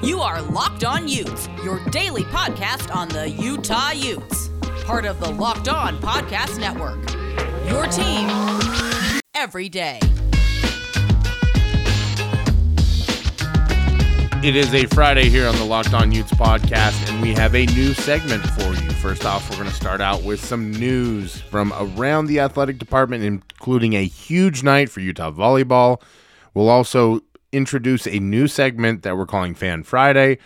You are Locked On Utes, your daily podcast on the Utah Utes. Part of the Locked On Podcast Network. Your team every day. It is a Friday here on the Locked On Utes podcast, and we have a new segment for you. First off, we're going to start out with some news from around the athletic department, including a huge night for Utah volleyball. We'll also introduce a new segment that we're calling Fan Friday,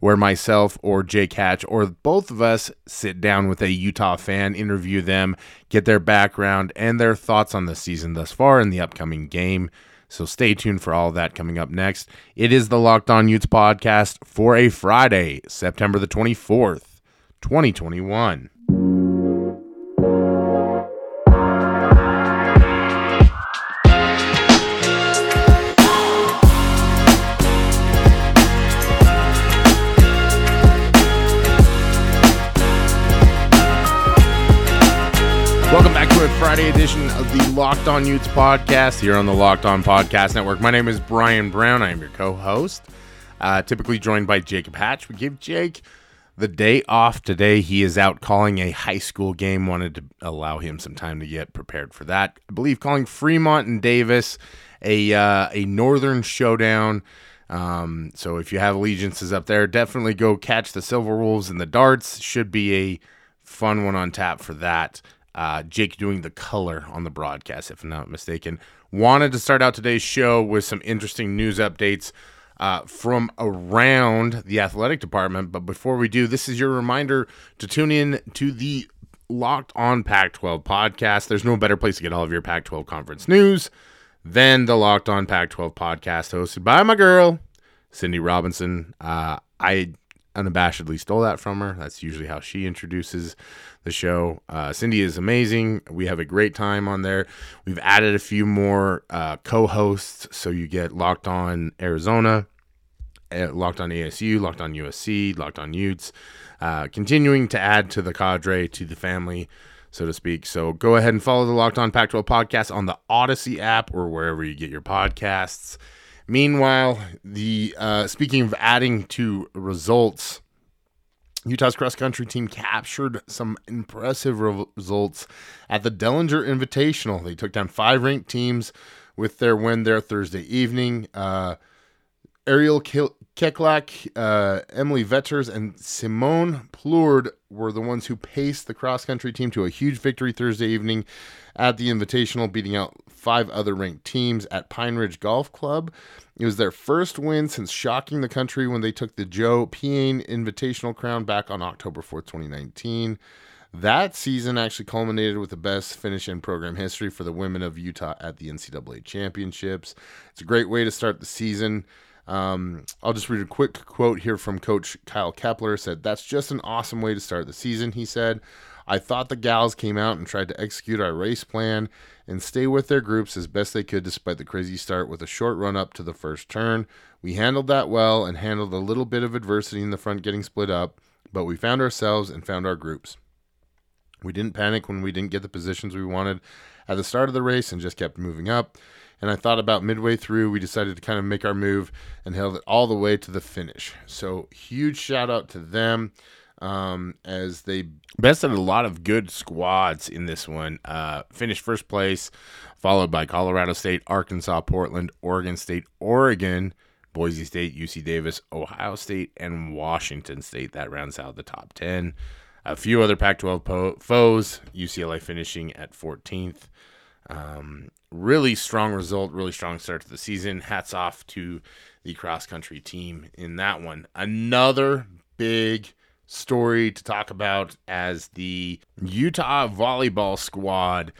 where myself or Jake Hatch or both of us sit down with a Utah fan, interview them, get their background and their thoughts on the season thus far and the upcoming game. So stay tuned for all that coming up next. It is the Locked On Utes podcast for a Friday, September the 24th, 2021. Edition of the Locked On Utes podcast here on the Locked On Podcast Network. My name is Brian Brown. I am your co host, uh, typically joined by Jacob Hatch. We give Jake the day off today. He is out calling a high school game, wanted to allow him some time to get prepared for that. I believe calling Fremont and Davis a, uh, a northern showdown. Um, so if you have allegiances up there, definitely go catch the Silver Wolves and the Darts. Should be a fun one on tap for that uh, Jake doing the color on the broadcast, if I'm not mistaken. Wanted to start out today's show with some interesting news updates uh, from around the athletic department. But before we do, this is your reminder to tune in to the Locked On Pac 12 podcast. There's no better place to get all of your Pac 12 conference news than the Locked On Pac 12 podcast hosted by my girl, Cindy Brunson. Uh, I unabashedly stole that from her. That's usually how she introduces the show. Uh, Cindy is amazing. We have a great time on there. We've added a few more uh, co hosts. So you get Locked On Arizona, uh, Locked On ASU, Locked On USC, Locked On Utes, uh, continuing to add to the cadre, to the family. So to speak. So go ahead and follow the Locked On Pac 12 podcast on the Odyssey app or wherever you get your podcasts. Meanwhile, the uh, speaking of adding to results, Utah's cross country team captured some impressive re- results at the Dellinger Invitational. They took down five ranked teams with their win there Thursday evening. Uh, Ariel Keklak, uh, Emily Venters, and Simone Plourde were the ones who paced the cross country team to a huge victory Thursday evening at the Invitational, beating out five other ranked teams at Pine Ridge Golf Club. It was their first win since shocking the country when they took the Joe Piane Invitational crown back on October 4th, 2019. That season actually culminated with the best finish in program history for the women of Utah at the NCAA championships. It's a great way to start the season. Um, I'll just read a quick quote here from Coach Kyle Kepler. Said that's just an awesome way to start the season. He said, "I thought the gals came out and tried to execute our race plan and stay with their groups as best they could despite the crazy start with a short run up to the first turn. We handled that well and handled a little bit of adversity in the front getting split up, but we found ourselves and found our groups. We didn't panic when we didn't get the positions we wanted at the start of the race and just kept moving up." And I thought about midway through, we decided to kind of make our move and held it all the way to the finish. So huge shout out to them um, as they bested a lot of good squads in this one. Uh, finished first place, followed by Colorado State, Arkansas, Portland, Oregon State, Oregon, Boise State, UC Davis, Ohio State, and Washington State. That rounds out the top 10. A few other Pac 12 po- foes, UCLA finishing at 14th. Um, really strong result, really strong start to the season. Hats off to the cross country team in that one. Another big story to talk about as the Utah volleyball squad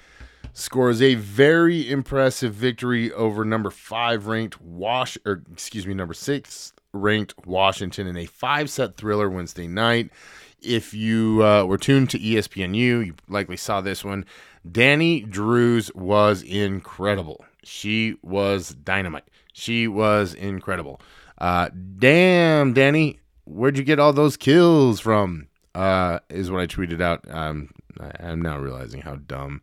scores a very impressive victory over number five ranked Wash or excuse me, number six ranked Washington in a five set thriller Wednesday night. If you uh, were tuned to ESPNU, you likely saw this one. Dani Drews was incredible. She was dynamite. She was incredible. Uh, damn, Dani, where'd you get all those kills from? Uh, is what I tweeted out. Um, I'm now realizing how dumb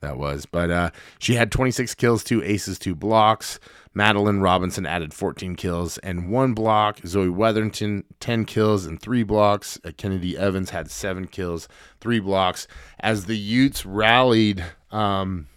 that was. But uh, she had 26 kills, two aces, two blocks. Madelyn Robinson added 14 kills and one block. Zoe Weatherington, 10 kills and three blocks. Uh, Kennedy Evans had seven kills, three blocks. As the Utes rallied, um,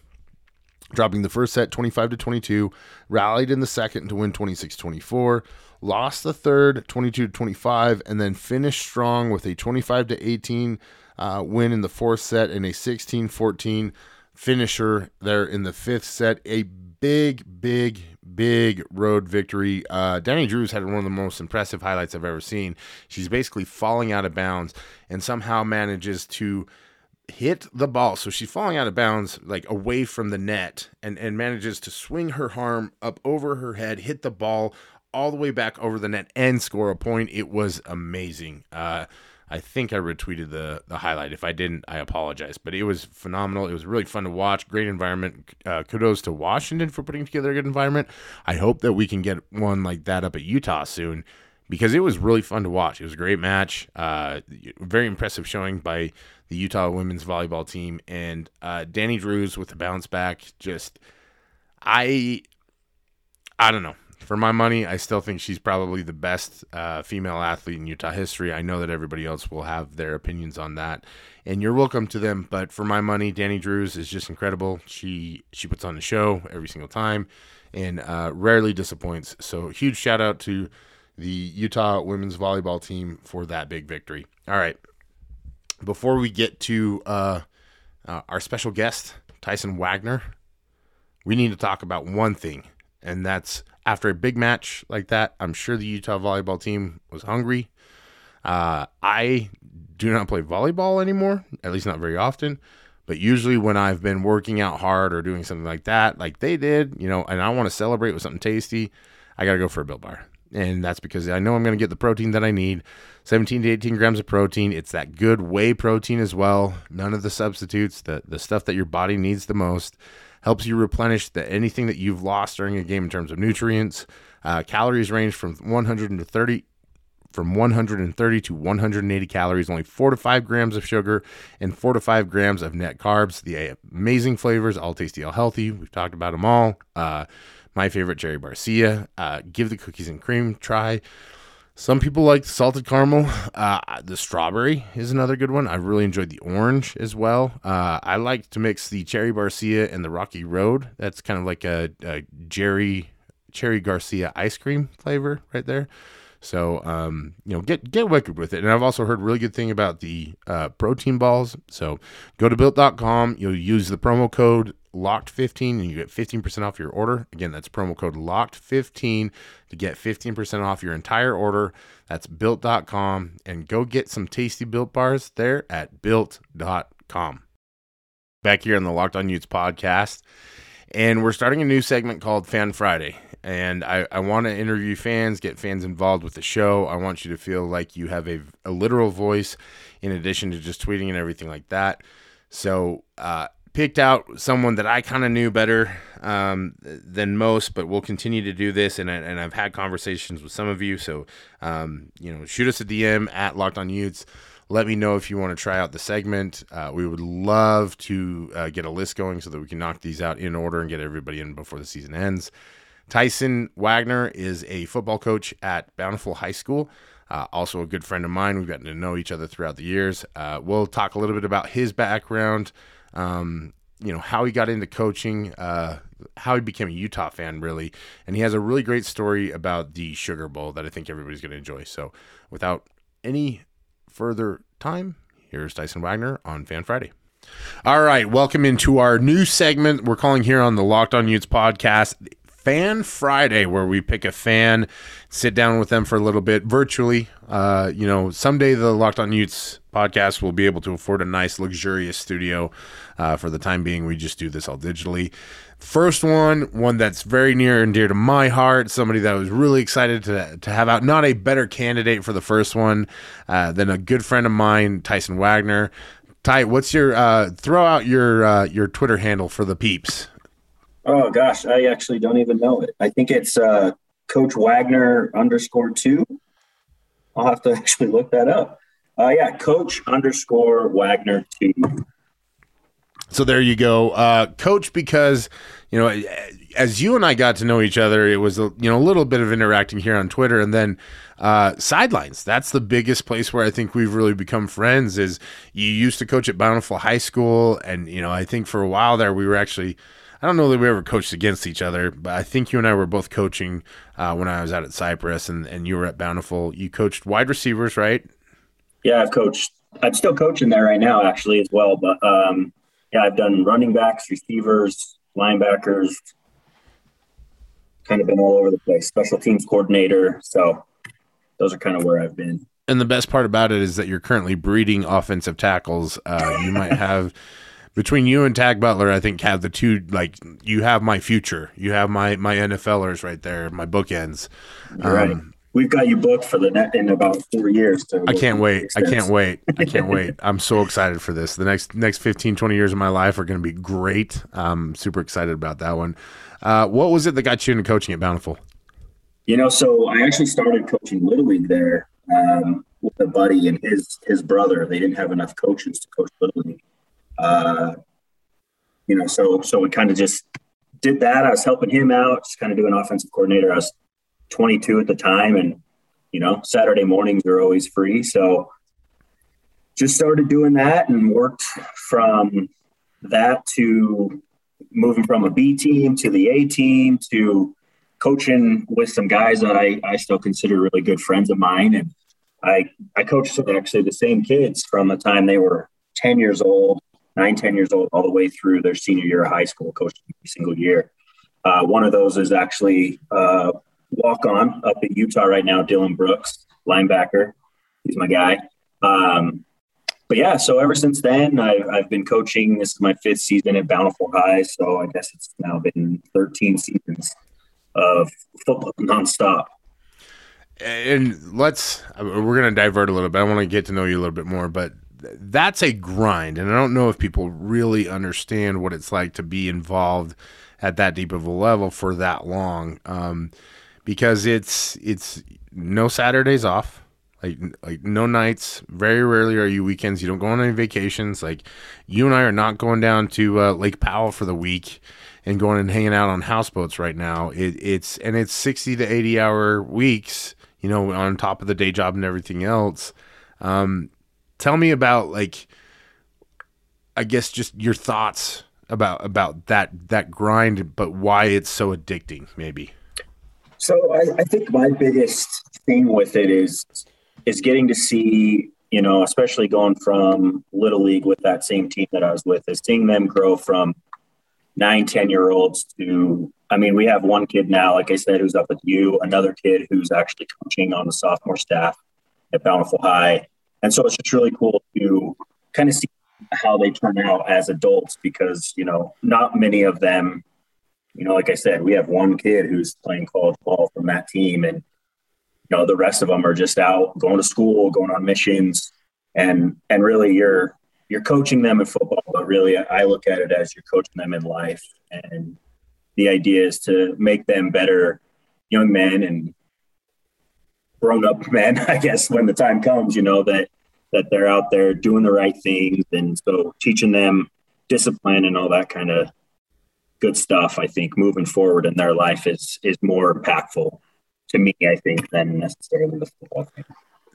dropping the first set 25 to 22, rallied in the second to win 26 24, lost the third 22 to 25, and then finished strong with a 25 to 18 uh, win in the fourth set and a 16 14 finisher there in the fifth set. A big, big, big road victory. Uh, Dani Drews had one of the most impressive highlights I've ever seen. She's basically falling out of bounds and somehow manages to hit the ball. So she's falling out of bounds, like away from the net, and, and manages to swing her arm up over her head, hit the ball all the way back over the net, and score a point. It was amazing. Uh, I think I retweeted the the highlight. If I didn't, I apologize. But it was phenomenal. It was really fun to watch. Great environment. Uh, kudos to Washington for putting together a good environment. I hope that we can get one like that up at Utah soon because it was really fun to watch. It was a great match. Uh, very impressive showing by the Utah women's volleyball team and uh, Dani Drews with the bounce back. Just I I don't know for my money, I still think she's probably the best uh, female athlete in Utah history. I know that everybody else will have their opinions on that, and you're welcome to them. But for my money, Dani Drews is just incredible. She she puts on the show every single time, and uh, rarely disappoints. So huge shout out to the Utah women's volleyball team for that big victory. All right, before we get to uh, uh our special guest Tyson Wagner, we need to talk about one thing, and that's after a big match like that, I'm sure the Utah volleyball team was hungry. Uh, I do not play volleyball anymore, at least not very often. But usually, when I've been working out hard or doing something like that, like they did, you know, and I want to celebrate with something tasty, I got to go for a Built Bar. And that's because I know I'm going to get the protein that I need 17 to 18 grams of protein. It's that good whey protein as well. None of the substitutes, the, the stuff that your body needs the most helps you replenish the, anything that you've lost during a game in terms of nutrients. Uh, calories range from 130 from 130 to 180 calories, only four to five grams of sugar, and four to five grams of net carbs. The amazing flavors, all tasty, all healthy. We've talked about them all. Uh, my favorite, Jerry Barcia. Uh, give the cookies and cream try. Some people like the salted caramel. Uh, the strawberry is another good one. I really enjoyed the orange as well. Uh, I like to mix the cherry Barcia and the Rocky Road. That's kind of like a, a Jerry cherry Garcia ice cream flavor right there. So um, you know, get get wicked with it. And I've also heard really good thing about the uh, protein balls. So go to built.com. You'll use the promo code locked15 and you get 15% off your order. Again, that's promo code locked15 to get 15% off your entire order. That's built.com and go get some tasty built bars there at built.com. Back here on the Locked On Utes podcast, and we're starting a new segment called Fan Friday. And I, I want to interview fans, get fans involved with the show. I want you to feel like you have a, a literal voice in addition to just tweeting and everything like that. So, uh, picked out someone that I kind of knew better um, than most, but we'll continue to do this. And, and I've had conversations with some of you. So, um, you know, shoot us a DM at Locked On Utes. Let me know if you want to try out the segment. Uh, we would love to uh, get a list going so that we can knock these out in order and get everybody in before the season ends. Tyson Wagner is a football coach at Bountiful High School. Uh, also, a good friend of mine. We've gotten to know each other throughout the years. Uh, we'll talk a little bit about his background, um, you know, how he got into coaching, uh, how he became a Utah fan, really. And he has a really great story about the Sugar Bowl that I think everybody's going to enjoy. So, without any further time, here's Tyson Wagner on Fan Friday. All right, welcome into our new segment we're calling here on the Locked On Utes podcast Fan Friday, where we pick a fan, sit down with them for a little bit virtually. Uh, you know, someday the Locked On Utes podcast will be able to afford a nice, luxurious studio. Uh, for the time being, we just do this all digitally. First one, one that's very near and dear to my heart, somebody that I was really excited to, to have out. Not a better candidate for the first one uh, than a good friend of mine, Tyson Wagner. Ty, what's your uh, throw out your uh, your Twitter handle for the peeps? Oh gosh, I actually don't even know it. I think it's uh, Coach Wagner underscore two. I'll have to actually look that up. Uh, yeah, Coach underscore Wagner two. So there you go, uh, coach. Because you know, as you and I got to know each other, it was you know a little bit of interacting here on Twitter, and then uh, sidelines. That's the biggest place where I think we've really become friends. Is you used to coach at Bountiful High School, and you know I think for a while there we were actually. I don't know that we ever coached against each other, but I think you and I were both coaching uh, when I was out at Cypress and, and you were at Bountiful. You coached wide receivers, right? Yeah, I've coached. I'm still coaching there right now, actually, as well. But um, yeah, I've done running backs, receivers, linebackers, kind of been all over the place. Special teams coordinator. So those are kind of where I've been. And the best part about it is that you're currently breeding offensive tackles. Uh, you might have between you and Tag Butler, I think have the two like you have my future. You have my my NFLers right there, my bookends. Um, right we've got you booked for the net in about four years. I can't wait. I can't wait. I can't wait. I'm so excited for this. The next next 15, 20 years of my life are going to be great. I'm super excited about that one. Uh, what was it that got you into coaching at Bountiful? You know, so I actually started coaching Little League there um, with a buddy and his his brother. They didn't have enough coaches to coach Little League. Uh, you know, so so we kind of just did that. I was helping him out, just kind of doing offensive coordinator. I was 22 at the time, and you know, Saturday mornings are always free. So just started doing that and worked from that to moving from a B team to the A team to coaching with some guys that I, I still consider really good friends of mine. And I, I coached actually the same kids from the time they were 10 years old, nine, 10 years old, all the way through their senior year of high school, coached every single year. Uh, one of those is actually uh, walk on up at Utah right now, Dylan Brooks, linebacker. He's my guy. Um, but yeah, so ever since then, I've, I've been coaching. This is my fifth season at Bountiful High. So I guess it's now been 13 seasons of football nonstop. And let's, we're going to divert a little bit. I want to get to know you a little bit more, but that's a grind. And I don't know if people really understand what it's like to be involved at that deep of a level for that long. Um, because it's it's no Saturdays off. Like like no nights. Very rarely are you weekends. You don't go on any vacations. Like you and I are not going down to uh, Lake Powell for the week and going and hanging out on houseboats right now. It, it's and it's sixty to eighty hour weeks. You know, on top of the day job and everything else. Um, tell me about like, I guess just your thoughts about about that that grind, but why it's so addicting, maybe. So I, I think my biggest thing with it is is getting to see, you know, especially going from little league with that same team that I was with, is seeing them grow from nine, 10 year olds to, I mean, we have one kid now, like I said, who's up with you, another kid who's actually coaching on the sophomore staff at Bountiful High. And so it's just really cool to kind of see how they turn out as adults because, you know, not many of them you know, like I said, we have one kid who's playing college ball from that team, and you know, the rest of them are just out going to school, going on missions, and and really, you're you're coaching them in football, but really, I look at it as you're coaching them in life, and the idea is to make them better young men and grown up men, I guess, when the time comes, you know, that that they're out there doing the right things, and so teaching them discipline and all that kind of good stuff, I think, moving forward in their life is is more impactful to me, I think, than necessarily the football thing.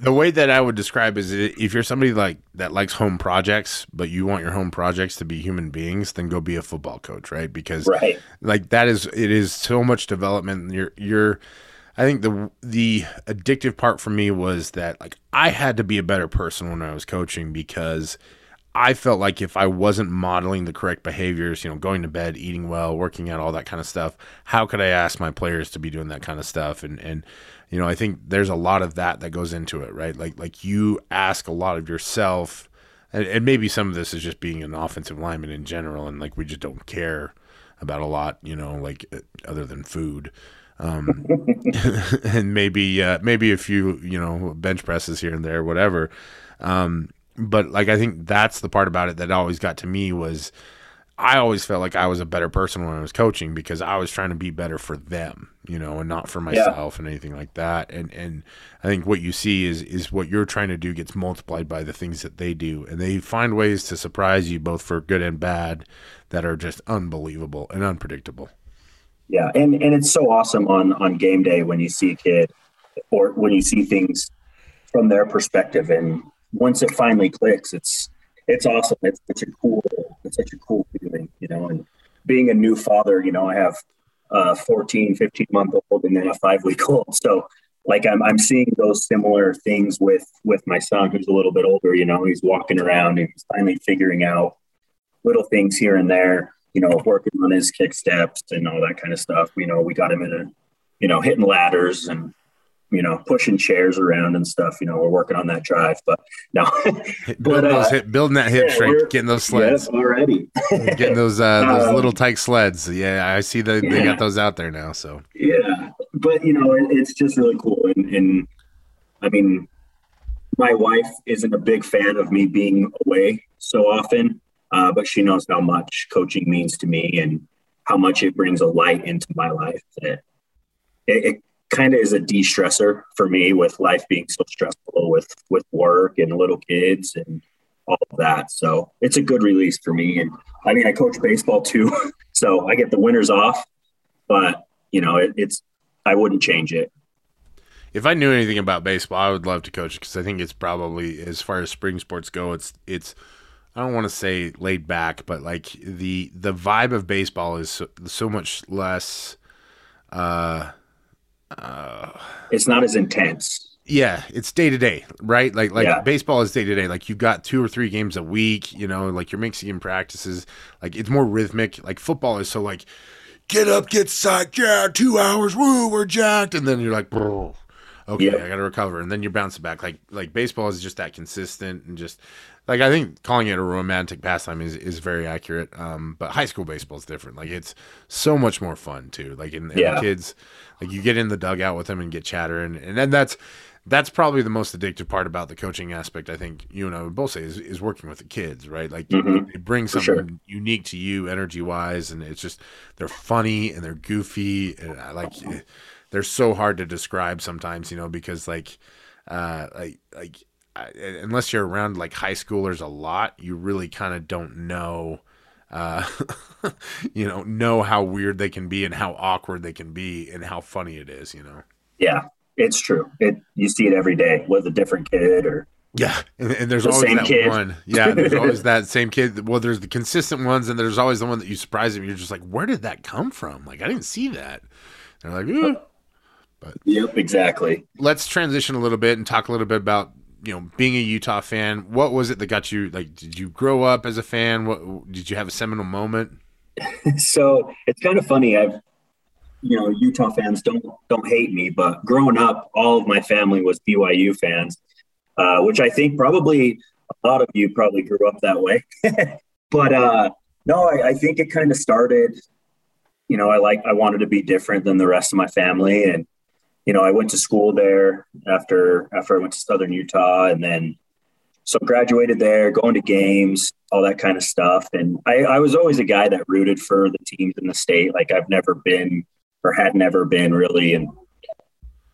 The way that I would describe is if you're somebody like that likes home projects, but you want your home projects to be human beings, then go be a football coach, right? Because right. like that is it is so much development. You're you're I think the the addictive part for me was that like I had to be a better person when I was coaching because I felt like if I wasn't modeling the correct behaviors, you know, going to bed, eating well, working out, all that kind of stuff, how could I ask my players to be doing that kind of stuff? And and you know, I think there's a lot of that that goes into it, right? Like like you ask a lot of yourself, and, and maybe some of this is just being an offensive lineman in general, and like we just don't care about a lot, you know, like other than food. Um, and maybe uh, maybe a few you know bench presses here and there, whatever. Um, but like I think that's the part about it that always got to me was I always felt like I was a better person when I was coaching because I was trying to be better for them, you know, and not for myself yeah. and anything like that. And and I think what you see is is what you're trying to do gets multiplied by the things that they do, and they find ways to surprise you both for good and bad that are just unbelievable and unpredictable. Yeah, and and it's so awesome on on game day when you see a kid or when you see things from their perspective, and once it finally clicks, it's it's awesome. It's such a cool, it's such a cool feeling, you know. And being a new father, you know, I have a 14, 15 month old and then a five week old. So like I'm, I'm seeing those similar things with with my son who's a little bit older you know he's walking around and he's finally figuring out little things here and there you know working on his kick steps and all that kind of stuff you know we got him in a you know hitting ladders and you know, pushing chairs around and stuff. You know, we're working on that drive, but no, but, uh, hip, building that hip yeah, strength, getting those sleds already, getting those uh, those um, little tight sleds. Yeah, I see that yeah. they got those out there now. So yeah, but you know, it, it's just really cool, and, and I mean, my wife isn't a big fan of me being away so often, uh, but she knows how much coaching means to me and how much it brings a light into my life. That it, it kind of is a de-stressor for me with life being so stressful with with work and little kids and all of that. So it's a good release for me. And I mean, I coach baseball too, so I get the winters off. But you know, it, it's I wouldn't change it. If I knew anything about baseball, I would love to coach because I think it's probably as far as spring sports go, it's it's I don't want to say laid back, but like the the vibe of baseball is so, so much less. Uh, uh, it's not as intense. Yeah, it's day to day, right? Like like yeah. baseball is day to day. Like you've got two or three games a week, you know, like you're mixing in practices. Like it's more rhythmic. Like football is so like get up, get psyched, yeah, two hours, woo, we're jacked, and then you're like, Bro. okay, yeah. I got to recover, and then you're bouncing back. Like like baseball is just that consistent and just like I think calling it a romantic pastime is, is very accurate. Um, but high school baseball is different. Like it's so much more fun too. Like in, in yeah. kids, like you get in the dugout with them and get chattering, and then that's that's probably the most addictive part about the coaching aspect. I think you and I would both say is, is working with the kids, right? Like mm-hmm. they bring something sure. unique to you, energy wise, and it's just they're funny and they're goofy, and I like they're so hard to describe sometimes, you know, because like uh like like unless you're around like high schoolers a lot, you really kind of don't know uh, you know, know how weird they can be and how awkward they can be and how funny it is, you know. Yeah, it's true. It you see it every day with a different kid or yeah, and, and there's the always that kid. one. Yeah, there's always that same kid. Well, there's the consistent ones, and there's always the one that you surprise them. You're just like, where did that come from? Like, I didn't see that. And they're like, eh. but yep, exactly. Let's transition a little bit and talk a little bit about you know, being a Utah fan, what was it that got you like? Did you grow up as a fan? What did you have a seminal moment? so it's kind of funny. I've, you know, Utah fans don't don't hate me, but growing up, all of my family was BYU fans, uh, which I think probably a lot of you probably grew up that way. but uh, no, I, I think it kind of started. You know, I like I wanted to be different than the rest of my family, and you know, I went to school there after after I went to Southern Utah, and then so graduated there, going to games, all that kind of stuff. And I, I was always a guy that rooted for the teams in the state. Like I've never been or had never been really in,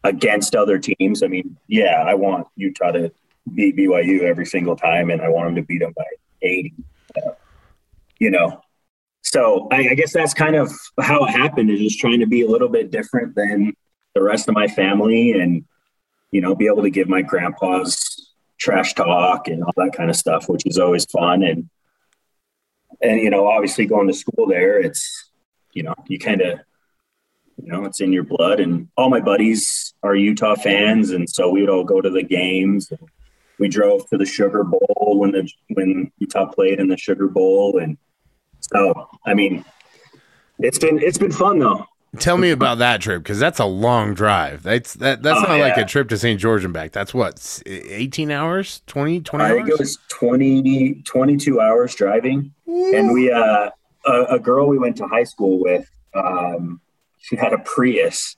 against other teams. I mean, yeah, I want Utah to beat BYU every single time, and I want them to beat them by 80. Uh, you know, so I, I, guess that's kind of how it happened. Is just trying to be a little bit different than the rest of my family and you know be able to give my grandpa's trash talk and all that kind of stuff which is always fun. And and you know obviously going to school there it's you know you kind of you know it's in your blood. And all my buddies are utah fans. And so we would all go to the games. We drove to the sugar bowl when the when utah played in the sugar bowl. And so i mean it's been it's been fun though Tell me about that trip because that's a long drive. That's that. That's oh, not yeah. like a trip to St. George and back. That's what eighteen hours, 20, 20 I hours? think it was 20, 22 hours driving. Ooh. And we, uh, a, a, girl we went to high school with, um, she had a Prius,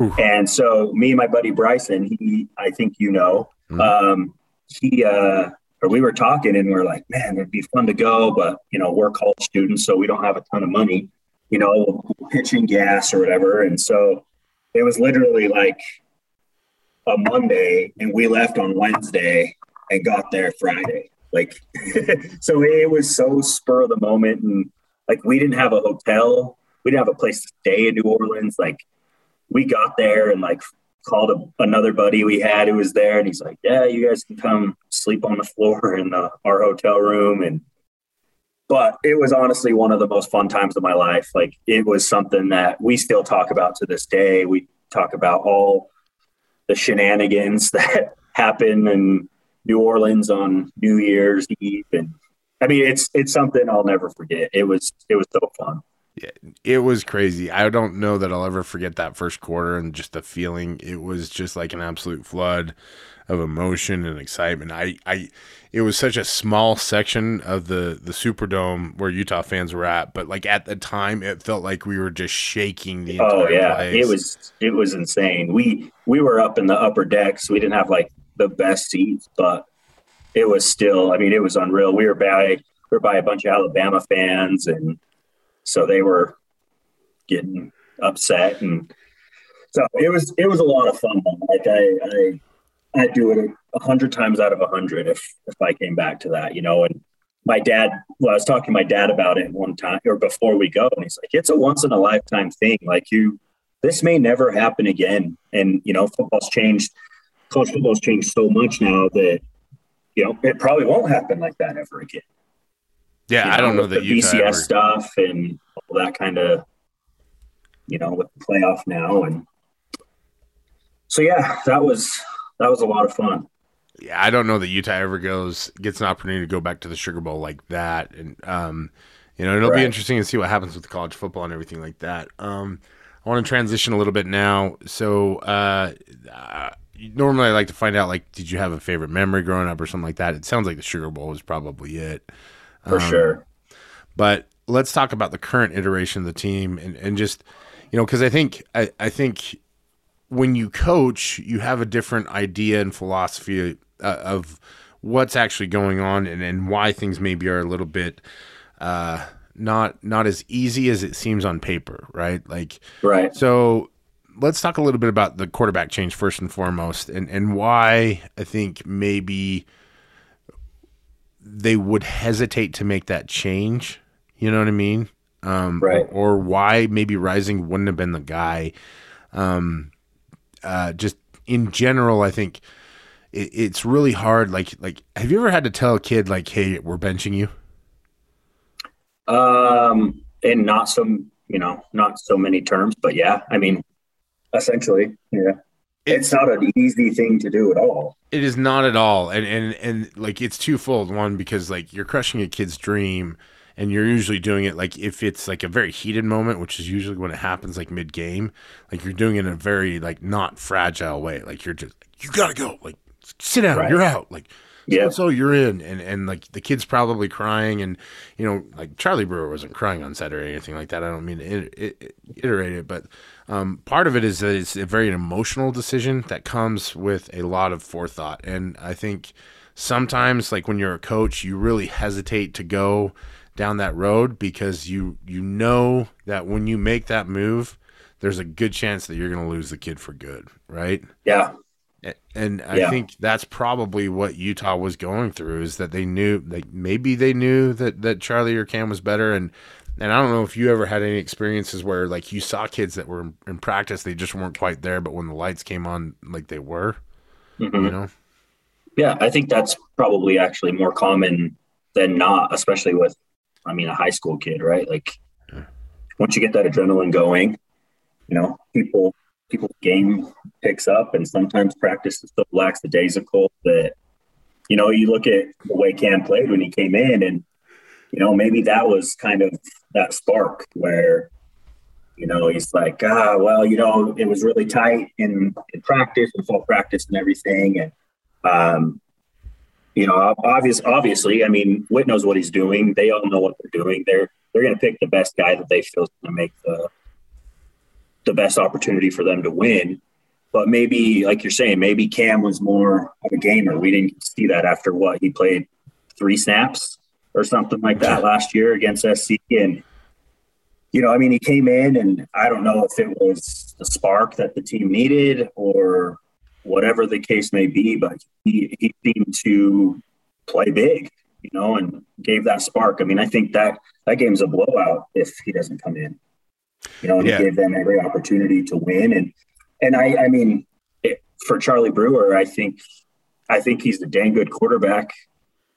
Ooh. and so me and my buddy Bryson, he, I think you know, mm-hmm. um, he, uh, or we were talking and we are like, man, it'd be fun to go, but you know, we're college students, so we don't have a ton of money, you know, pitching gas or whatever. And so it was literally like a Monday and we left on Wednesday and got there Friday. Like, so it was so spur of the moment. And like, we didn't have a hotel, we didn't have a place to stay in New Orleans. Like, we got there and like called a, another buddy we had who was there, and he's like, "Yeah, you guys can come sleep on the floor in the, our hotel room." And but it was honestly one of the most fun times of my life. Like it was something that we still talk about to this day. We talk about all the shenanigans that happen in New Orleans on New Year's Eve, and I mean, it's it's something I'll never forget. It was it was so fun. Yeah, it was crazy. I don't know that I'll ever forget that first quarter and just the feeling. It was just like an absolute flood of emotion and excitement. I, I, it was such a small section of the the Superdome where Utah fans were at, but like at the time, it felt like we were just shaking the. oh yeah, place. it was it was insane. We we were up in the upper decks. We didn't have like the best seats, but it was still. I mean, it was unreal. We were by we were by a bunch of Alabama fans and so they were getting upset and so it was it was a lot of fun like i i i do it a hundred times out of a hundred if if i came back to that you know and my dad well i was talking to my dad about it one time or before we go and he's like it's a once in a lifetime thing like you this may never happen again. And you know football's changed college football's changed so much now that you know it probably won't happen like that ever again. Yeah, you know, I don't know that the BCS ever... stuff and all that kind of, you know, with the playoff now, and so yeah, that was that was a lot of fun. Yeah, I don't know that Utah ever goes gets an opportunity to go back to the Sugar Bowl like that, and um, you know, it'll right. be interesting to see what happens with college football and everything like that. Um, I want to transition a little bit now. So, uh, uh, normally I like to find out like, did you have a favorite memory growing up or something like that? It sounds like the Sugar Bowl was probably it for um, sure. But let's talk about the current iteration of the team and, and just you know because I think I, I think when you coach you have a different idea and philosophy uh, of what's actually going on and, and why things maybe are a little bit uh, not not as easy as it seems on paper, right? Like right. So let's talk a little bit about the quarterback change first and foremost, and and why I think maybe they would hesitate to make that change. You know what I mean? Um, right. Or, or, why maybe Rising wouldn't have been the guy. Um, uh, just in general, I think it, it's really hard. Like, like, have you ever had to tell a kid like, "Hey, we're benching you"? Um, and not some, you know, not so many terms, but yeah, I mean, essentially, yeah it's not an easy thing to do at all. It is not at all, and and and like it's twofold. One because like you're crushing a kid's dream, and you're usually doing it like if it's like a very heated moment, which is usually when it happens like mid game. Like you're doing it in a very like not fragile way. Like you're just you gotta go. Like sit down, right. you're out. Like yeah. So you're in, and and like the kid's probably crying, and you know, like Charlie Brewer wasn't crying on set or anything like that. I don't mean to iterate it, but um, part of it is that it's a very emotional decision that comes with a lot of forethought, and I think sometimes, like when you're a coach, you really hesitate to go down that road because you you know that when you make that move, there's a good chance that you're going to lose the kid for good, right? Yeah. And I yeah. think that's probably what Utah was going through is that they knew like maybe they knew that that Charlie or Cam was better and and I don't know if you ever had any experiences where like you saw kids that were in practice they just weren't quite there but when the lights came on like they were. Mm-hmm. You know. Yeah, I think that's probably actually more common than not, especially with I mean a high school kid, right? Like once you get that adrenaline going, you know, people people's game picks up, and sometimes practice is so cold that you know you look at the way Cam played when he came in, and you know maybe that was kind of that spark where you know he's like ah well you know it was really tight in in practice and full practice and everything and um you know obvious obviously i mean Whit knows what he's doing they all know what they're doing they're they're going to pick the best guy that they feel is going to make the the best opportunity for them to win. but maybe, like you're saying, maybe Cam was more of a gamer. We didn't see that after what he played three snaps or something like that last year against SC. And, you know, I mean, he came in and I don't know if it was the spark that the team needed or whatever the case may be, but he, he seemed to play big, you know, and gave that spark. I mean, I think that that game's a blowout if he doesn't come in, you know, and yeah. he gave them every opportunity to win. And, and I, I mean, it, for Charlie Brewer, I think, I think he's a dang good quarterback.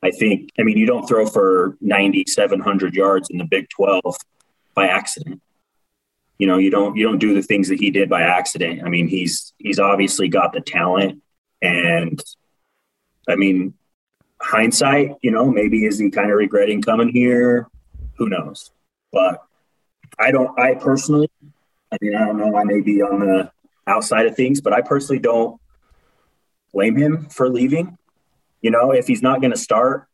I think, I mean, you don't throw for 9,700 yards in the Big 12 by accident. You know, you don't, you don't do the things that he did by accident. I mean, he's, he's obviously got the talent and I mean, hindsight, you know, maybe is he kind of regretting coming here? Who knows? But I don't, I personally, I mean, I don't know, I may be on the outside of things, but I personally don't blame him for leaving. You know, if he's not going to start,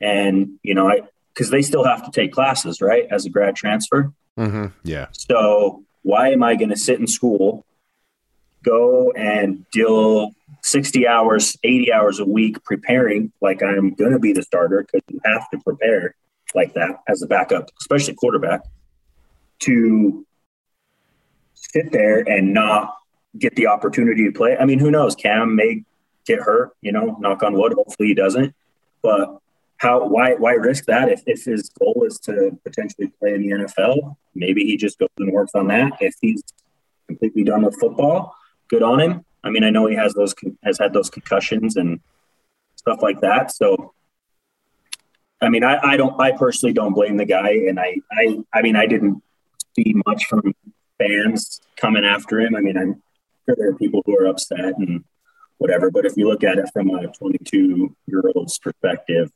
and you know, I because they still have to take classes, right, as a grad transfer. Mm-hmm. Yeah. So why am I going to sit in school, go and deal 60 hours, 80 hours a week preparing like I'm going to be the starter because you have to prepare like that as a backup, especially quarterback, to sit there and not get the opportunity to play. I mean, who knows? Cam may get hurt, you know, knock on wood. Hopefully he doesn't. But how why why risk that if, if his goal is to potentially play in the NFL? Maybe he just goes and works on that. If he's completely done with football, good on him. I mean, I know he has those has had those concussions and stuff like that. So I mean, I, I don't I personally don't blame the guy and I, I I mean I didn't see much from fans coming after him. I mean, I'm sure there are people who are upset and whatever. But if you look at it from a 22 year old's perspective,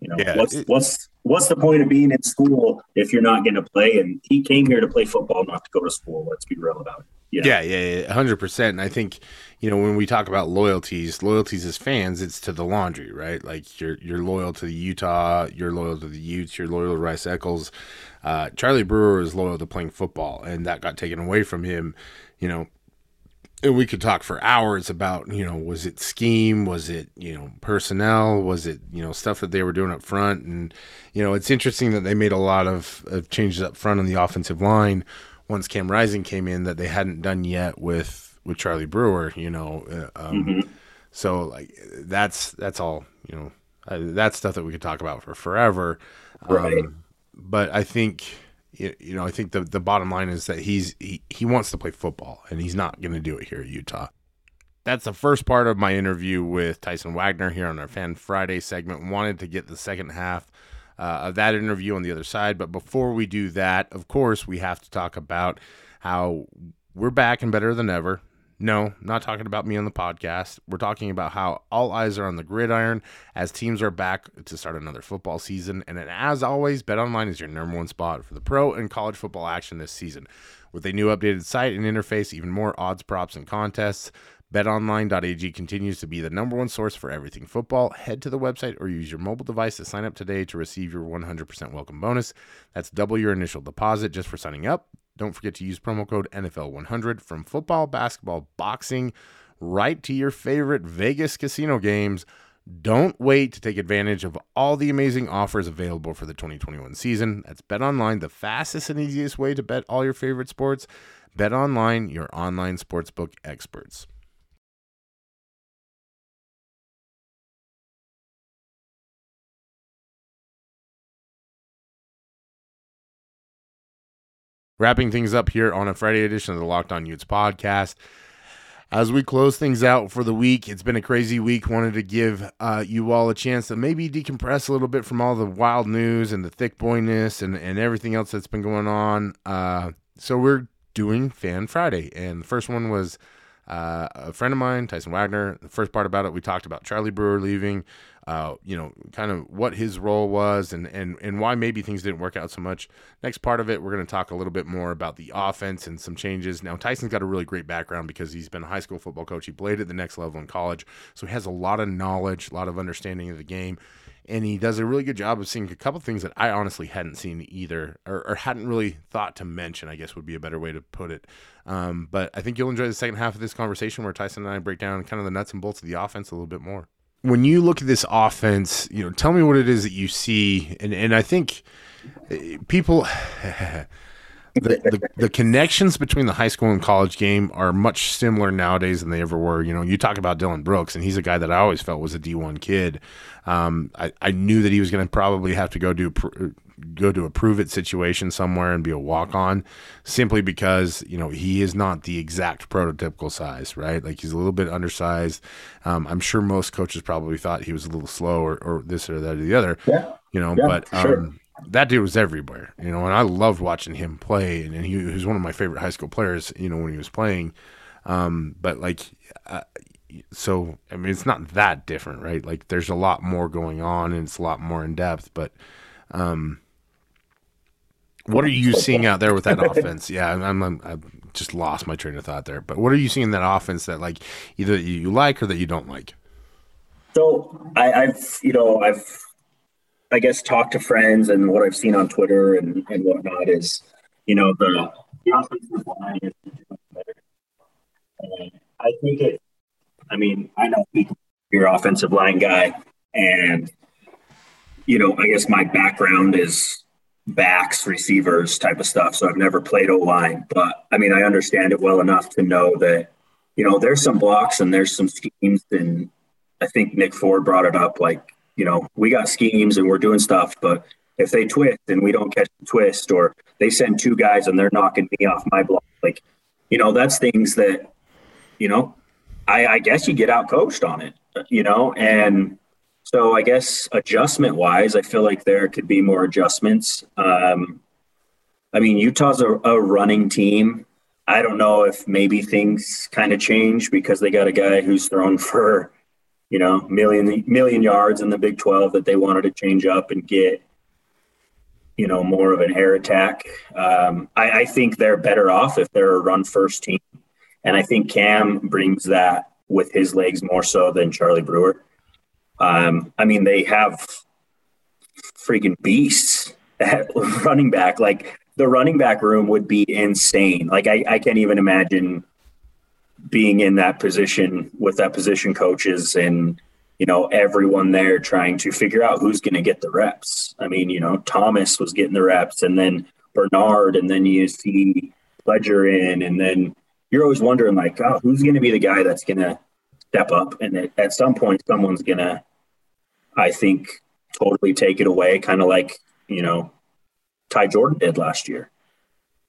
you know, yeah, what's it, what's what's the point of being in school if you're not going to play? And he came here to play football, not to go to school. Let's be real about it. Yeah, yeah, yeah, hundred percent. And I think you know when we talk about loyalties, loyalties as fans, it's to the laundry, right? Like you're you're loyal to the Utah, you're loyal to the Utes, you're loyal to Rice Eccles. Uh, Charlie Brewer is loyal to playing football, and that got taken away from him. You know, and we could talk for hours about you know was it scheme was it you know personnel was it you know stuff that they were doing up front and you know it's interesting that they made a lot of, of changes up front on the offensive line once Cam Rising came in that they hadn't done yet with with Charlie Brewer you know uh, um, mm-hmm. so like that's that's all you know uh, that's stuff that we could talk about for forever right. Um, but I think you know, I think the the bottom line is that he's he, he wants to play football and he's not going to do it here at Utah. That's the first part of my interview with Tyson Wagner here on our Fan Friday segment. Wanted to get the second half uh, of that interview on the other side, but before we do that, of course, we have to talk about how we're back and better than ever. No, not talking about me on the podcast. We're talking about how all eyes are on the gridiron as teams are back to start another football season. And as always, BetOnline is your number one spot for the pro and college football action this season. With a new updated site and interface, even more odds, props, and contests, BetOnline.ag continues to be the number one source for everything football. Head to the website or use your mobile device to sign up today to receive your 100% welcome bonus. That's double your initial deposit just for signing up. Don't forget to use promo code NFL100 from football, basketball, boxing, right to your favorite Vegas casino games. Don't wait to take advantage of all the amazing offers available for the 2021 season. That's Bet Online, the fastest and easiest way to bet all your favorite sports. Bet Online, your online sportsbook experts. Wrapping things up here on a Friday edition of the Locked On Utes podcast. As we close things out for the week, it's been a crazy week. Wanted to give uh, you all a chance to maybe decompress a little bit from all the wild news and the thick boyness and, and everything else that's been going on. Uh, so we're doing Fan Friday. And the first one was uh, a friend of mine, Tyson Wagner. The first part about it, we talked about Charlie Brewer leaving. uh, you know, kind of what his role was and, and, and why maybe things didn't work out so much. Next part of it, we're going to talk a little bit more about the offense and some changes. Now, Tyson's got a really great background because he's been a high school football coach. He played at the next level in college. So he has a lot of knowledge, a lot of understanding of the game. And he does a really good job of seeing a couple things that I honestly hadn't seen either, or, or hadn't really thought to mention, I guess would be a better way to put it. Um, but I think you'll enjoy the second half of this conversation where Tyson and I break down kind of the nuts and bolts of the offense a little bit more when you look at this offense, you know, tell me what it is that you see, and and I think eh, people. the, the, the, connections between the high school and college game are much similar nowadays than they ever were. You know, you talk about Dylan Brooks, and he's a guy that I always felt was a D1 kid. Um, I, I knew that he was going to probably have to go do go to a prove it situation somewhere and be a walk on simply because, you know, he is not the exact prototypical size, right? Like he's a little bit undersized. Um, I'm sure most coaches probably thought he was a little slow or, or this or that or the other, yeah. you know, yeah, but, um, sure. that dude was everywhere, you know, and I loved watching him play. And, and he, he, was one of my favorite high school players, you know, when he was playing. Um, but like, uh, so I mean, it's not that different, right? Like, there's a lot more going on, and it's a lot more in depth. But, um, what are you seeing out there with that offense? Yeah, I'm, I'm, I'm just lost my train of thought there. But what are you seeing in that offense that like either you like or that you don't like? So I, I've you know I've I guess talked to friends and what I've seen on Twitter and, and whatnot is you know the, the offensive line is better. And I think it. I mean I know you're offensive line guy, and you know I guess my background is backs, receivers type of stuff. So I've never played O line, but I mean, I understand it well enough to know that, you know, there's some blocks and there's some schemes. And I think Nick Ford brought it up like, you know, we got schemes and we're doing stuff, but if they twist and we don't catch the twist or they send two guys and they're knocking me off my block, like, you know, that's things that, you know, I, I guess you get out coached on it, you know, and so I guess adjustment wise, I feel like there could be more adjustments. Um, I mean, Utah's a, a running team. I don't know if maybe things kind of change because they got a guy who's thrown for, you know, million million yards in the Big 12 that they wanted to change up and get, you know, more of an air attack. Um, I, I think they're better off if they're a run first team. And I think Cam brings that with his legs more so than Charlie Brewer. Um, I mean, they have freaking beasts at running back. Like the running back room would be insane. Like I, I can't even imagine being in that position with that position coaches and you know everyone there trying to figure out who's going to get the reps. I mean, you know, Thomas was getting the reps, and then Bernard, and then you see Pledger in, and then you're always wondering like, oh, who's going to be the guy that's going to step up? And at some point, someone's going to I think, totally take it away, kind of like, you know, Ty Jordan did last year.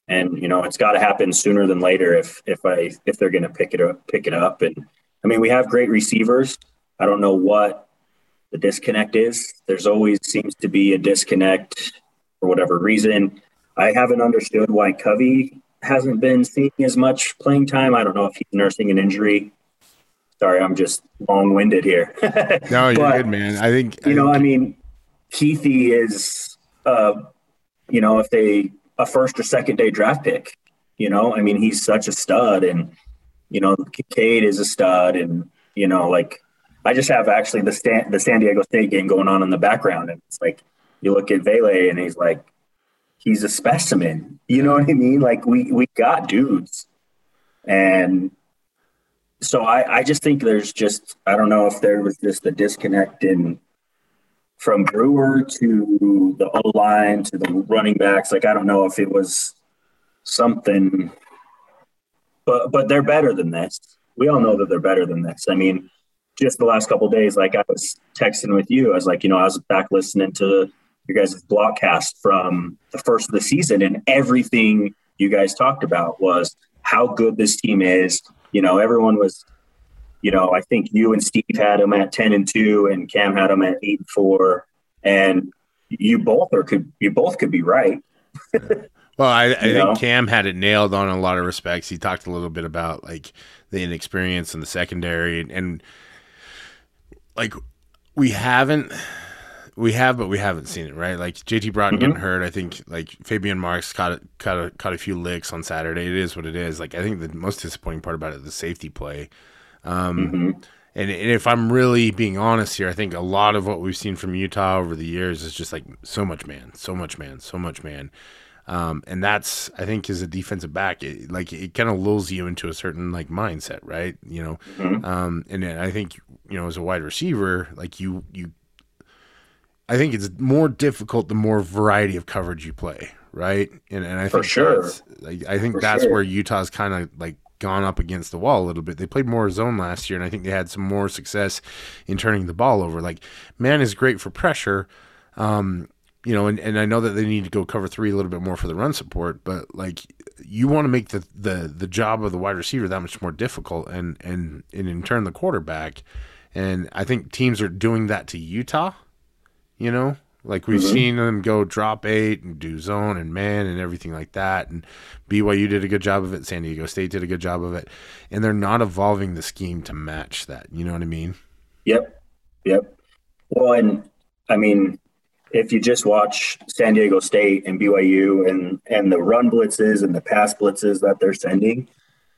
And, you know, it's got to happen sooner than later if, if I, if they're going to pick it up, pick it up. And I mean, we have great receivers. I don't know what the disconnect is. There's always seems to be a disconnect for whatever reason. I haven't understood why Covey hasn't been seeing as much playing time. I don't know if he's nursing an injury. Sorry, I'm just long winded here. no, you're but, good, man. I think you I know. Think... I mean, Keithy is, uh, you know, if they a first or second day draft pick. You know, I mean, he's such a stud, and you know, Cade is a stud, and you know, like I just have actually the Stan, the San Diego State game going on in the background, and it's like you look at Vele, and he's like, he's a specimen. You know what I mean? Like we we got dudes, and so I, I just think there's just I don't know if there was just a disconnect in from Brewer to the O line to the running backs. Like I don't know if it was something, but but they're better than this. We all know that they're better than this. I mean, just the last couple days, like I was texting with you, I was like, you know, I was back listening to your guys' blockcast from the first of the season, and everything you guys talked about was how good this team is, you know, everyone was, you know, I think you and Steve had them at 10 and 2 and Cam had them at 8 and 4 and you both are could you both could be right. well, I, I think know? Cam had it nailed on a lot of respects. He talked a little bit about like the inexperience in the secondary and, and like we haven't we have, but we haven't seen it, right? Like JT Broughton mm-hmm. getting hurt. I think like Faybian Marks caught a, caught a, caught a few licks on Saturday. It is what it is. Like I think the most disappointing part about it is the safety play. Um, mm-hmm. and, and if I'm really being honest here, I think a lot of what we've seen from Utah over the years is just like so much man, so much man, so much man. Um, and that's I think as a defensive back, it, like it kind of lulls you into a certain like mindset, right? You know, mm-hmm. um, and I think you know as a wide receiver, like you you I think it's more difficult the more variety of coverage you play, right? And and I For think sure. like, I think For that's sure. where Utah's kind of like gone up against the wall a little bit. They played more zone last year, and I think they had some more success in turning the ball over. Like man is great for pressure, um, you know, and, and I know that they need to go cover three a little bit more for the run support, but like you want to make the, the the job of the wide receiver that much more difficult, and and and in turn the quarterback. And I think teams are doing that to Utah you know, like we've mm-hmm. seen them go drop eight and do zone and man and everything like that. And BYU did a good job of it. San Diego State did a good job of it. And they're not evolving the scheme to match that. You know what I mean? Yep. Yep. Well, and I mean, if you just watch San Diego State and BYU and and the run blitzes and the pass blitzes that they're sending,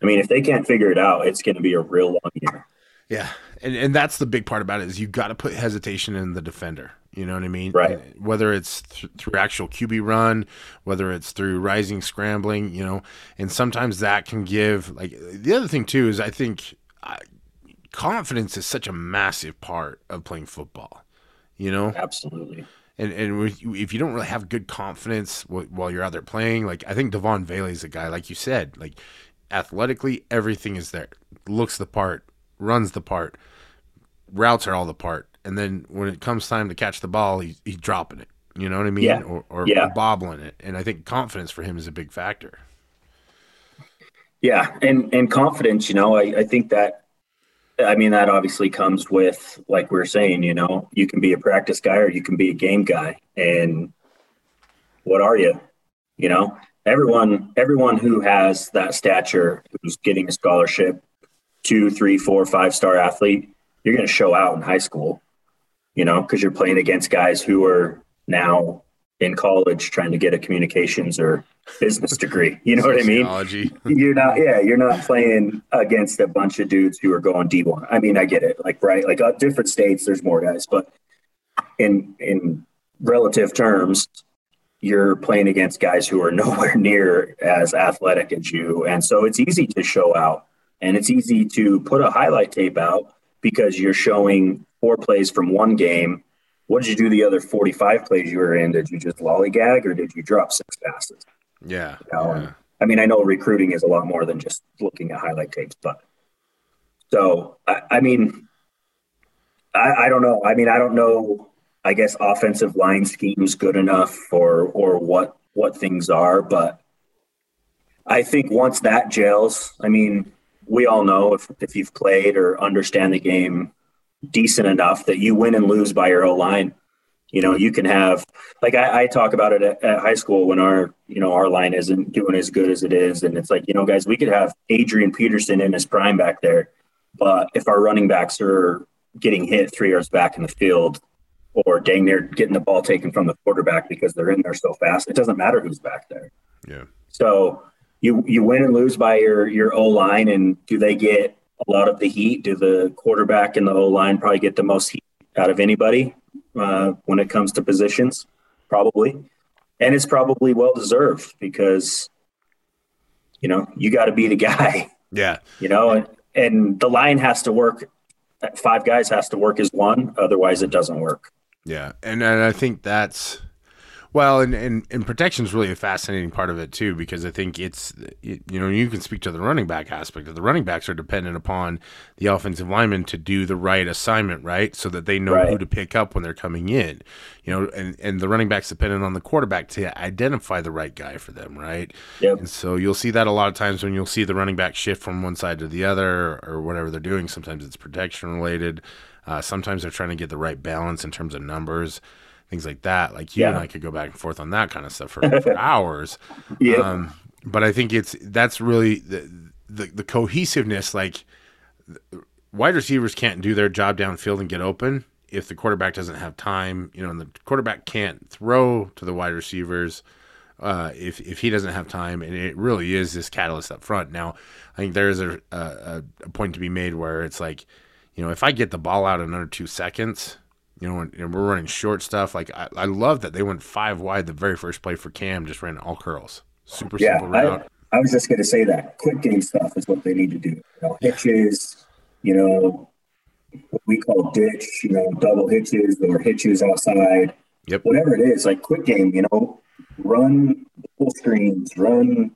I mean, if they can't figure it out, it's going to be a real long year. Yeah, and and that's the big part about it is you've got to put hesitation in the defender. You know what I mean? Right. Whether it's th- through actual QB run, whether it's through rising scrambling, you know, and sometimes that can give like the other thing too is I think uh, confidence is such a massive part of playing football. You know? Absolutely. And and if you don't really have good confidence while you're out there playing, like I think Devaughn Vele is a guy, like you said, like athletically everything is there, looks the part, runs the part, routes are all the part and then when it comes time to catch the ball, he's, he's dropping it. You know what I mean? Yeah. Or, or, yeah. or bobbling it. And I think confidence for him is a big factor. Yeah, and and confidence, you know, I, I think that I mean that obviously comes with like we are saying, you know, you can be a practice guy or you can be a game guy. And what are you? You know, everyone everyone who has that stature who's getting a scholarship, two, three, four, five star athlete, you're gonna show out in high school you know, because you're playing against guys who are now in college trying to get a communications or business degree. You know what I mean? You're not, yeah, you're not playing against a bunch of dudes who are going D1. I mean, I get it. Like, right, like uh, different states, there's more guys, but in in relative terms, you're playing against guys who are nowhere near as athletic as you, and so it's easy to show out, and it's easy to put a highlight tape out because you're showing four plays from one game. What did you do the other 45 plays you were in? Did you just lollygag or did you drop six passes? Yeah. You know? yeah. I mean, I know recruiting is a lot more than just looking at highlight tapes, but so I, I mean, I, I don't know. I mean, I don't know. I guess offensive line schemes good enough for or what what things are, but I think once that gels, I mean, we all know if, if you've played or understand the game decent enough that you win and lose by your O line. You know, you can have like I, I talk about it at, at, high school when our you know our line isn't doing as good as it is, and it's like you know, guys, we could have Adrian Peterson in his prime back there, but if our running backs are getting hit three yards back in the field, or dang near getting the ball taken from the quarterback because they're in there so fast, it doesn't matter who's back there. Yeah. So you you win and lose by your your O line, and do they get a lot of the heat? Do the quarterback and the O line probably get the most heat out of anybody uh, when it comes to positions? Probably, and it's probably well deserved because you know you got to be the guy. Yeah, you know, and, and the line has to work. Five guys has to work as one, otherwise it doesn't work. Yeah, and, and I think that's well, and, and, and protection is really a fascinating part of it too, because I think it's it, you know you can speak to the running back aspect of the running backs are dependent upon the offensive lineman to do the right assignment, right, so that they know right. who to pick up when they're coming in, you know, and and the running backs dependent on the quarterback to identify the right guy for them, right? Yep. And so you'll see that a lot of times when you'll see the running back shift from one side to the other or, or whatever they're doing. Sometimes it's protection related. Uh, sometimes they're trying to get the right balance in terms of numbers things like that. Like you yeah. and I could go back and forth on that kind of stuff for, for hours. Yeah. Um, but I think it's that's really the, the the cohesiveness. Like wide receivers can't do their job downfield and get open if the quarterback doesn't have time, you know, and the quarterback can't throw to the wide receivers, uh, if if he doesn't have time, and it really is this catalyst up front. Now, I think there is a, a, a point to be made where it's like, you know, if I get the ball out in under two seconds, you know, and, we're running short stuff. Like I, I, love that they went five wide the very first play for Cam, just ran all curls, super yeah, simple route. I, I was just going to say that quick game stuff is what they need to do. You know, hitches, you know, what we call ditch, you know, double hitches or hitches outside. Yep. Whatever it is, like quick game, you know, run full screens, run,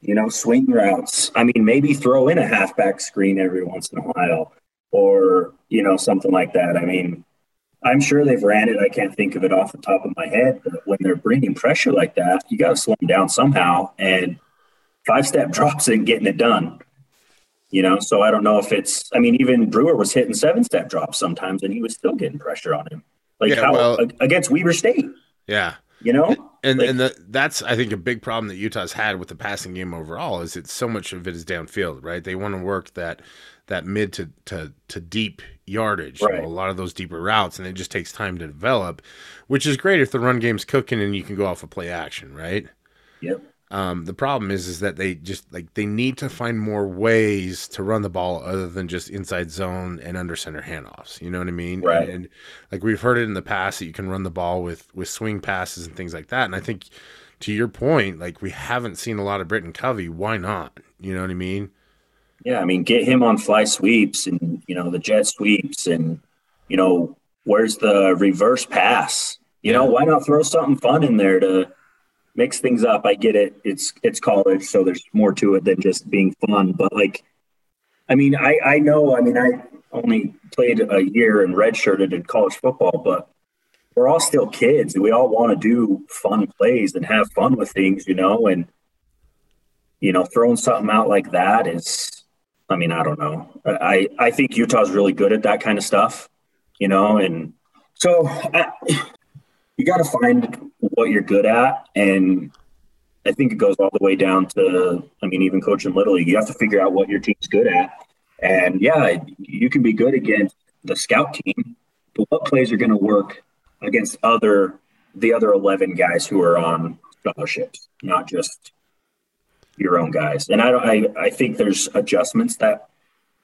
you know, swing routes. I mean, maybe throw in a halfback screen every once in a while or, you know, something like that. I mean, I'm sure they've ran it. I can't think of it off the top of my head. But when they're bringing pressure like that, you got to slow them down somehow. And five step drops and getting it done. You know, so I don't know if it's. I mean, even Brewer was hitting seven step drops sometimes, and he was still getting pressure on him. Like yeah, how well, against Weber State. Yeah, you know and like, and the, that's i think a big problem that utah's had with the passing game overall is it's so much of it is downfield right they want to work that that mid to to, to deep yardage right. you know, a lot of those deeper routes and it just takes time to develop which is great if the run game's cooking and you can go off a of play action right yep um, the problem is is that they just like they need to find more ways to run the ball other than just inside zone and under center handoffs. You know what I mean? Right. And, and like we've heard it in the past that you can run the ball with with swing passes and things like that. And I think to your point, like we haven't seen a lot of Britton Covey. Why not? You know what I mean? Yeah, I mean, get him on fly sweeps and you know the jet sweeps and you know where's the reverse pass? You know, why not throw something fun in there to mix things up. I get it. It's it's college, so there's more to it than just being fun. But like, I mean, I I know. I mean, I only played a year and redshirted in college football, but we're all still kids. We all want to do fun plays and have fun with things, you know. And you know, throwing something out like that is. I mean, I don't know. I I think Utah's really good at that kind of stuff, you know, and so I, you got to find what you're good at. And I think it goes all the way down to, I mean, even coaching Little you have to figure out what your team's good at. And yeah, you can be good against the scout team, but what plays are going to work against other, the other 11 guys who are on scholarships, not just your own guys. And I don't, I, I think there's adjustments that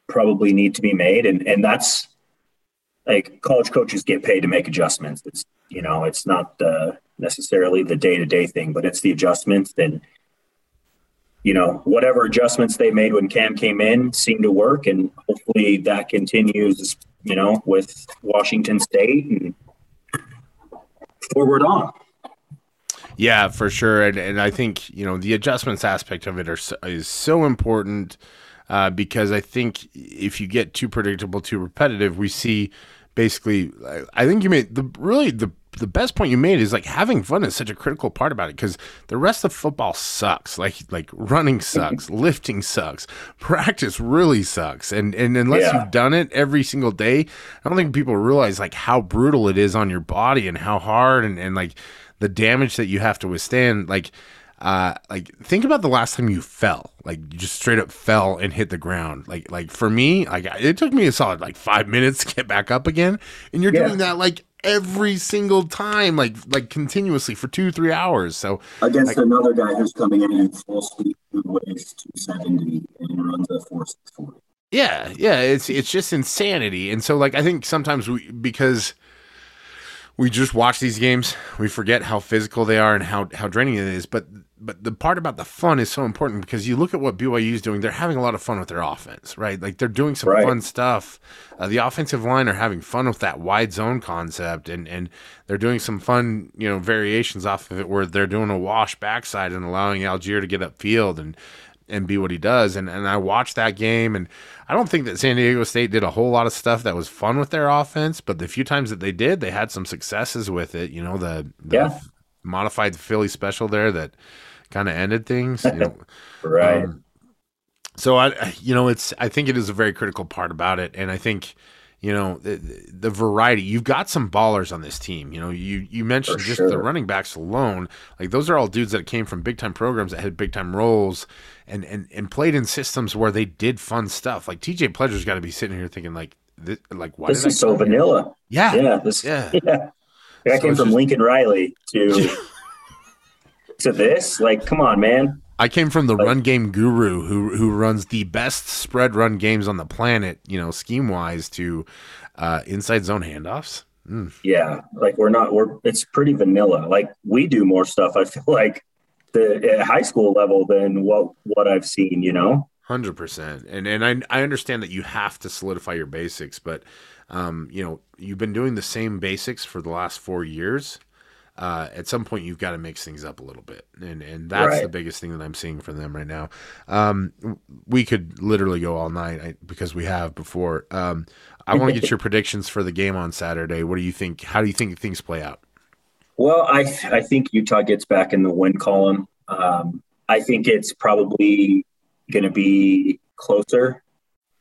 probably need to be made. And, and that's like college coaches get paid to make adjustments. It's, you know, it's not uh, necessarily the day to day thing, but it's the adjustments. And, you know, whatever adjustments they made when Cam came in seemed to work. And hopefully that continues, you know, with Washington State and forward on. Yeah, for sure. And, and I think, you know, the adjustments aspect of it are is so important. Uh, because I think if you get too predictable, too repetitive, we see basically. I think you made the really the the best point you made is like having fun is such a critical part about it because the rest of football sucks. Like like running sucks, lifting sucks, practice really sucks, and and unless yeah. you've done it every single day, I don't think people realize like how brutal it is on your body and how hard and and like the damage that you have to withstand. Like uh, like think about the last time you fell, like you just straight up fell and hit the ground. Like, like for me, like it took me a solid like five minutes to get back up again, and you're yeah. doing that like every single time, like like continuously for two three hours. So against like, another guy who's coming in at full speed, who weighs two seventy and runs a four. Yeah, yeah, it's it's just insanity, and so like I think sometimes we because we just watch these games, we forget how physical they are and how how draining it is. But but the part about the fun is so important because you look at what BYU is doing; they're having a lot of fun with their offense, right? Like they're doing some right. fun stuff. Uh, the offensive line are having fun with that wide zone concept, and and they're doing some fun, you know, variations off of it where they're doing a wash backside and allowing Allgeier to get upfield and and be what he does. And and I watched that game, and I don't think that San Diego State did a whole lot of stuff that was fun with their offense, but the few times that they did, they had some successes with it. You know, the, the yeah. modified Philly special there that kind of ended things. You know? right. Um, so I, you know, it's I think it is a very critical part about it, and I think you know the, the, variety you've got some ballers on this team you know you you mentioned For just sure. the running backs alone like those are all dudes that came from big time programs that had big time roles and and and played in systems where they did fun stuff like tj pledger's got to be sitting here thinking like this, like why this did is I so here? vanilla. Yeah, Yeah, this Yeah. yeah. I So came from just- Lincoln Riley to to this. Like, come on, man. I came from the run game guru who who runs the best spread run games on the planet, you know, scheme wise to uh, inside zone handoffs. Mm. Yeah, like we're not. We're it's pretty vanilla. Like we do more stuff. I feel like the at high school level than what what I've seen. You know. Hundred percent, and and I I understand that you have to solidify your basics, but um, you know you've been doing the same basics for the last four years. Uh, at some point, you've got to mix things up a little bit, and and that's Right. the biggest thing that I'm seeing from them right now. Um, we could literally go all night I, because we have before. Um, I want to get your predictions for the game on Saturday. What do you think? How do you think things play out? Well, I I think Utah gets back in the win column. Um, I think it's probably going to be closer.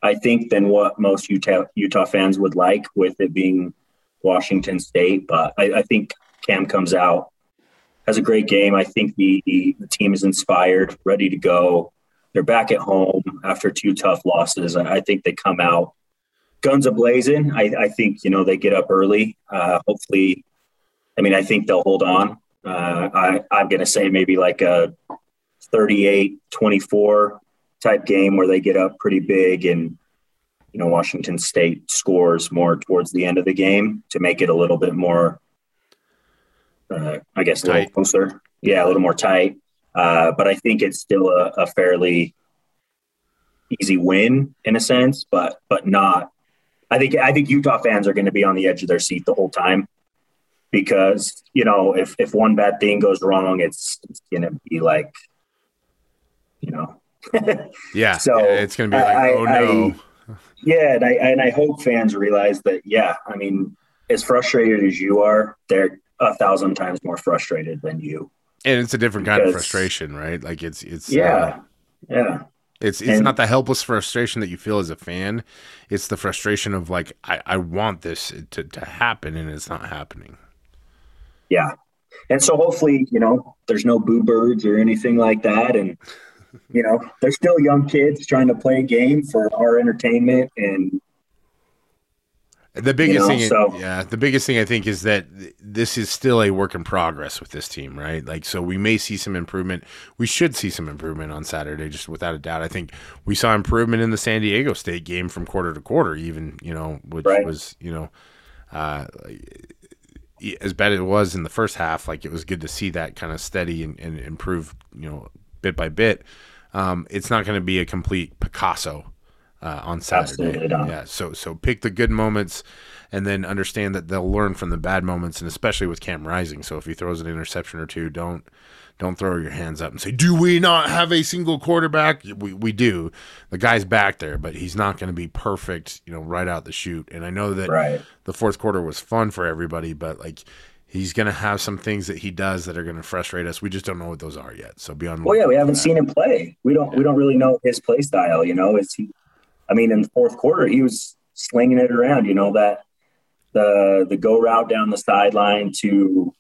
I think than what most Utah Utah fans would like, with it being Washington State. But I, I think Cam comes out has a great game. I think the the team is inspired, ready to go. They're back at home after two tough losses. I, think they come out guns a blazing. I, I think you know they get up early. Uh, hopefully, I mean I think they'll hold on. Uh, I, I'm going to say maybe like a 38-24 type game where they get up pretty big and you know Washington State scores more towards the end of the game to make it a little bit more, uh, I guess, a little Tight. closer. Yeah, a little more tight. Uh, but I think it's still a, a fairly easy win in a sense, but but not. I think I think Utah fans are going to be on the edge of their seat the whole time because you know if if one bad thing goes wrong, it's, it's going to be like, you know, Yeah, So, it's going to be like, I- oh no, yeah, and I and I hope fans realize that. Yeah, I mean, as frustrated as you are, they're a thousand times more frustrated than you. and it's a different kind of frustration, right? Like it's it's uh, Yeah, yeah, It's it's And- not the helpless frustration that you feel as a fan. It's the frustration of like I, I want this to, to happen and it's not happening. yeah. And so hopefully, you know, there's no boo birds or anything like that, and you know, they're still young kids trying to play a game for our entertainment and The biggest know, thing, so- yeah, the biggest thing I think is that th- this is still a work in progress with this team, right? Like, so we may see some improvement. We should see some improvement on Saturday, just without a doubt. I think we saw improvement in the San Diego State game from quarter to quarter, even you know, which Right. was you know, uh, as bad as it was in the first half. Like, it was good to see that kind of steady and, and improve, you know, bit by bit. Um, it's not going to be a complete Picasso uh, on Saturday. Yeah, so so pick the good moments, and then understand that they'll learn from the bad moments, and especially with Cam Rising. So if he throws an interception or two, don't don't throw your hands up and say, "Do we not have a single quarterback?" We we do. The guy's back there, but he's not going to be perfect, you know, right out the chute. And I know that right. the fourth quarter was fun for everybody, but like. He's gonna have some things that he does that are gonna frustrate us. We just don't know what those are yet. So be on. Well, yeah, we haven't that. seen him play. We don't. We don't really know his play style. You know, is he? I mean, in the fourth quarter, he was slinging it around. You know that the the go route down the sideline to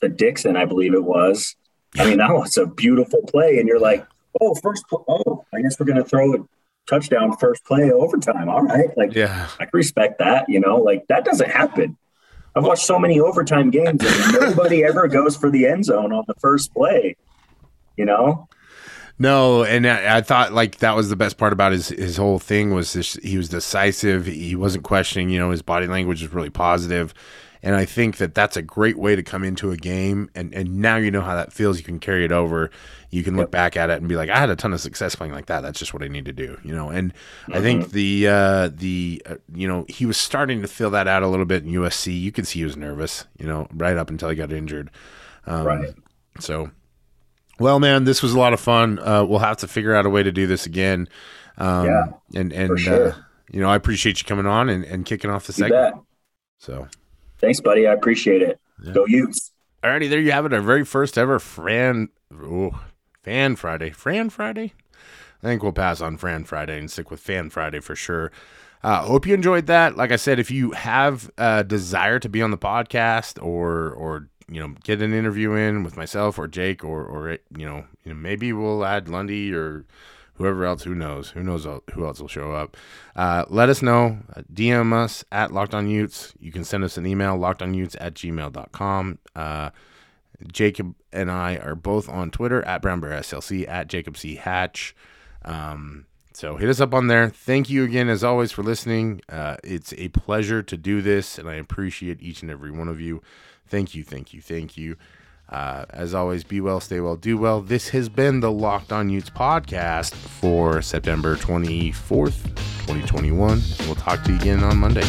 to Dixon, I believe it was. I mean, that was a beautiful play, and you're like, oh, first, oh, I guess we're gonna throw a touchdown first play overtime. All right, like Yeah, I can respect that. You know, like that doesn't happen. I've watched so many overtime games, and nobody ever goes for the end zone on the first play. You know, No, and I, I thought like that was the best part about his his whole thing was this, he was decisive. He wasn't questioning. You know, his body language was really positive, and I think that that's a great way to come into a game. And and now you know how that feels. You can carry it over. You can look back at it and be like, I had a ton of success playing like that. That's just what I need to do. You know, and I think the uh, the uh, you know he was starting to fill that out a little bit in USC. You could see he was nervous. You know, right up until he got injured. Um, right? so, well, man, this was a lot of fun. Uh, we'll have to figure out a way to do this again. Um, Yeah, and and for sure. uh, you know, I appreciate you coming on and, and kicking off the You segment. bet. So, Thanks, buddy. I appreciate it. Go Utes. alrighty, there you have it. Our very first ever Fran, oh, Fan Friday, Fran Friday. I think we'll pass on Fran Friday and stick with Fan Friday for sure. Uh, hope you enjoyed that. Like I said, if you have a desire to be on the podcast or or you know get an interview in with myself or Jake or or you know, you know maybe we'll add Lundy or whoever else, who knows? Who knows who else will show up? Uh, let us know. DM us at Locked On Utes. You can send us an email, lockedonutes at gmail.com. Uh, Jacob and I are both on Twitter at Brown Bear SLC, at Jacob C. Hatch. Um, so hit us up on there. Thank you again, as always, for listening. Uh, it's a pleasure to do this, and I appreciate each and every one of you. Thank you, thank you, thank you. Uh, as always, be well, stay well, do well. This has been the Locked On Utes podcast for September 24th, 2021. We'll talk to you again on Monday.